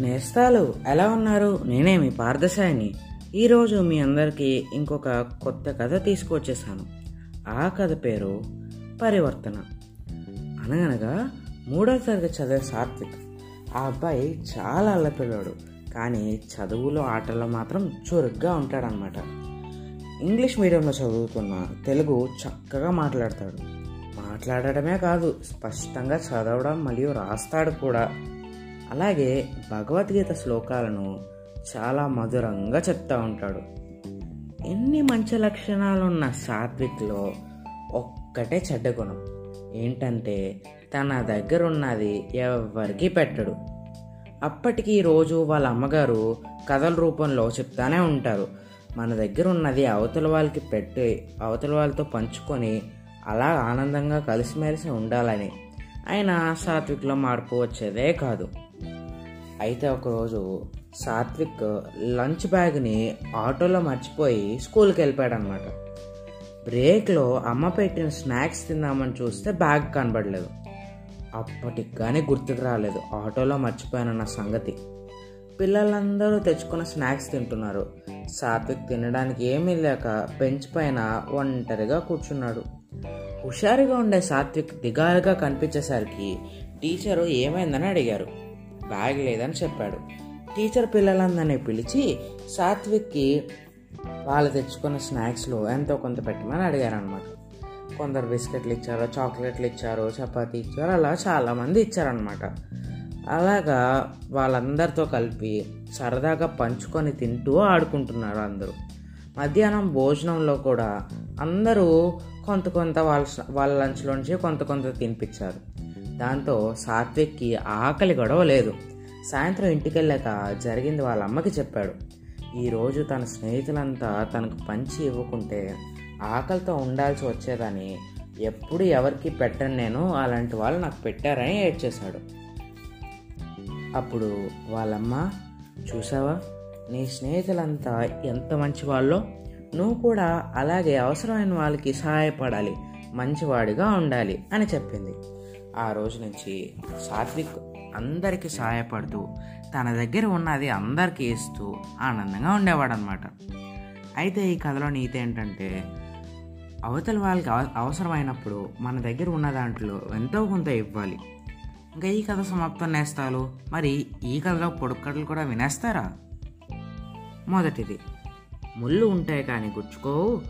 నేస్తాలు? ఎలా ఉన్నారు? నేనే మీ పార్థసాయిని. ఈరోజు మీ అందరికీ ఇంకొక కొత్త కథ తీసుకొచ్చేసాను ఆ కథ పేరు పరివర్తన. అనగనగా మూడో తరగతి చదివే సాత్విక్. ఆ అబ్బాయి చాలా అల్లపిల్లాడు కానీ చదువులో ఆటల్లో మాత్రం చురుగ్గా ఉంటాడనమాట ఇంగ్లీష్ మీడియంలో చదువుతున్న తెలుగు చక్కగా మాట్లాడతాడు. మాట్లాడటమే కాదు స్పష్టంగా చదవడం మరియు రాస్తాడు కూడా. అలాగే భగవద్గీత శ్లోకాలను చాలా మధురంగా చెప్తూ ఉంటాడు. ఎన్ని మంచి లక్షణాలున్న సాత్విక్లో ఒక్కటే చెడ్డ గుణం. ఏంటంటే తన దగ్గర ఉన్నది ఎవరికి పెట్టడు. అప్పటికి రోజు వాళ్ళ అమ్మగారు కథల రూపంలో చెప్తానే ఉంటారు. మన దగ్గర ఉన్నది అవతల వాళ్ళకి పెట్టి అవతల వాళ్ళతో పంచుకొని అలా ఆనందంగా కలిసిమెలిసి ఉండాలని. ఆయన సాత్విక్లో మార్పు వచ్చేదే కాదు. అయితే ఒకరోజు సాత్విక్ లంచ్ బ్యాగ్ని ఆటోలో మర్చిపోయి స్కూల్కి వెళ్ళిపోయాడు అనమాట బ్రేక్లో అమ్మ పెట్టిన స్నాక్స్ తిందామని చూస్తే బ్యాగ్ కనబడలేదు. అప్పటికి కానీ గుర్తుకు రాలేదు ఆటోలో మర్చిపోయానన్న సంగతి. పిల్లలందరూ తెచ్చుకున్న స్నాక్స్ తింటున్నారు. సాత్విక్ తినడానికి ఏమీ లేక బెంచ్ పైన ఒంటరిగా కూర్చున్నాడు. హుషారుగా ఉండే సాత్విక్ దిగాలుగా కనిపించేసరికి టీచరు ఏమైందని అడిగారు. బ్యాగ్ లేదని చెప్పాడు. టీచర్ పిల్లలందరినీ పిలిచి సాత్విక్కి వాళ్ళు తెచ్చుకున్న స్నాక్స్లో ఎంతో కొంత పెట్టమని అడిగారు అనమాట కొందరు బిస్కెట్లు ఇచ్చారు చాక్లెట్లు ఇచ్చారు చపాతీ ఇచ్చారు అలా చాలామంది ఇచ్చారనమాట అలాగా వాళ్ళందరితో కలిపి సరదాగా పంచుకొని తింటూ ఆడుకుంటున్నారు అందరూ. మధ్యాహ్నం భోజనంలో కూడా అందరూ కొంత కొంత వాళ్ళ వాళ్ళ లంచ్లోంచి కొంత కొంత తినిపించారు. దాంతో సాత్విక్కి ఆకలి గొడవ లేదు. సాయంత్రం ఇంటికి వెళ్ళాక జరిగింది వాళ్ళ అమ్మకి చెప్పాడు. ఈరోజు తన స్నేహితులంతా తనకు పంచి ఇవ్వకుంటే ఆకలితో ఉండాల్సి వచ్చేదని ఎప్పుడు ఎవరికి పెట్టను నేను అలాంటి వాళ్ళు నాకు పెట్టారని ఏడ్చేశాడు. అప్పుడు వాళ్ళమ్మ చూసావా? నీ స్నేహితులంతా ఎంత మంచి వాళ్ళో నువ్వు కూడా అలాగే అవసరమైన వాళ్ళకి సహాయపడాలి మంచివాడిగా ఉండాలి అని చెప్పింది. ఆ రోజు నుంచి సాత్విక్ అందరికీ సహాయపడుతూ తన దగ్గర ఉన్నది అందరికీ ఇస్తూ ఆనందంగా ఉండేవాడు అనమాట అయితే ఈ కథలో నీతి ఏంటంటే అవతల వాళ్ళకి అవసరమైనప్పుడు మన దగ్గర ఉన్న దాంట్లో ఎంతో కొంత ఇవ్వాలి. ఇంకా ఈ కథ సమాప్తం నేస్తాలు. మరి ఈ కథలో పొడుక్కడలు కూడా వినేస్తారా? మొదటిది. ముళ్ళు ఉంటాయి కానీ గుచ్చుకోవు.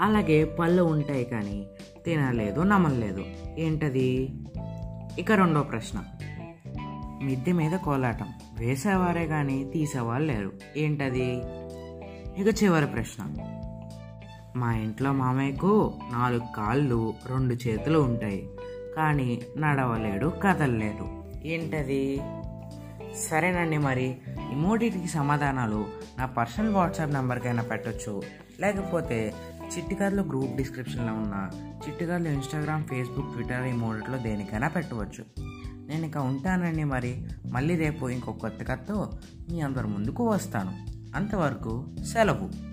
అలాగే పళ్ళు ఉంటాయి కానీ తినలేదు నమ్మలేదు ఏంటది? ఇక రెండో ప్రశ్న. మిద్దె మీద కోలాటం. వేసేవారే కానీ తీసేవాళ్ళు లేరు. ఏంటది? ఇక చివరి ప్రశ్న. మా ఇంట్లో మామయ్యకు నాలుగు కాళ్ళు రెండు చేతులు ఉంటాయి. కానీ నడవలేడు కదలలేడు. ఏంటది? సరేనండి మరి. ఇమోడిటీకి సమాధానాలు నా పర్సనల్ వాట్సాప్ నెంబర్కైనా పెట్టొచ్చు. లేకపోతే చిట్టికర్లు గ్రూప్ డిస్క్రిప్షన్లో ఉన్న చిట్టికారులు ఇన్స్టాగ్రామ్ ఫేస్బుక్ ట్విట్టర్ ఈ మూడిట్లో దేనికైనా పెట్టవచ్చు. నేను ఇక ఉంటానండి మరి. మళ్ళీ రేపు ఇంకొక కొత్త కథతో మీ అందరి ముందుకు వస్తాను. అంతవరకు సెలవు.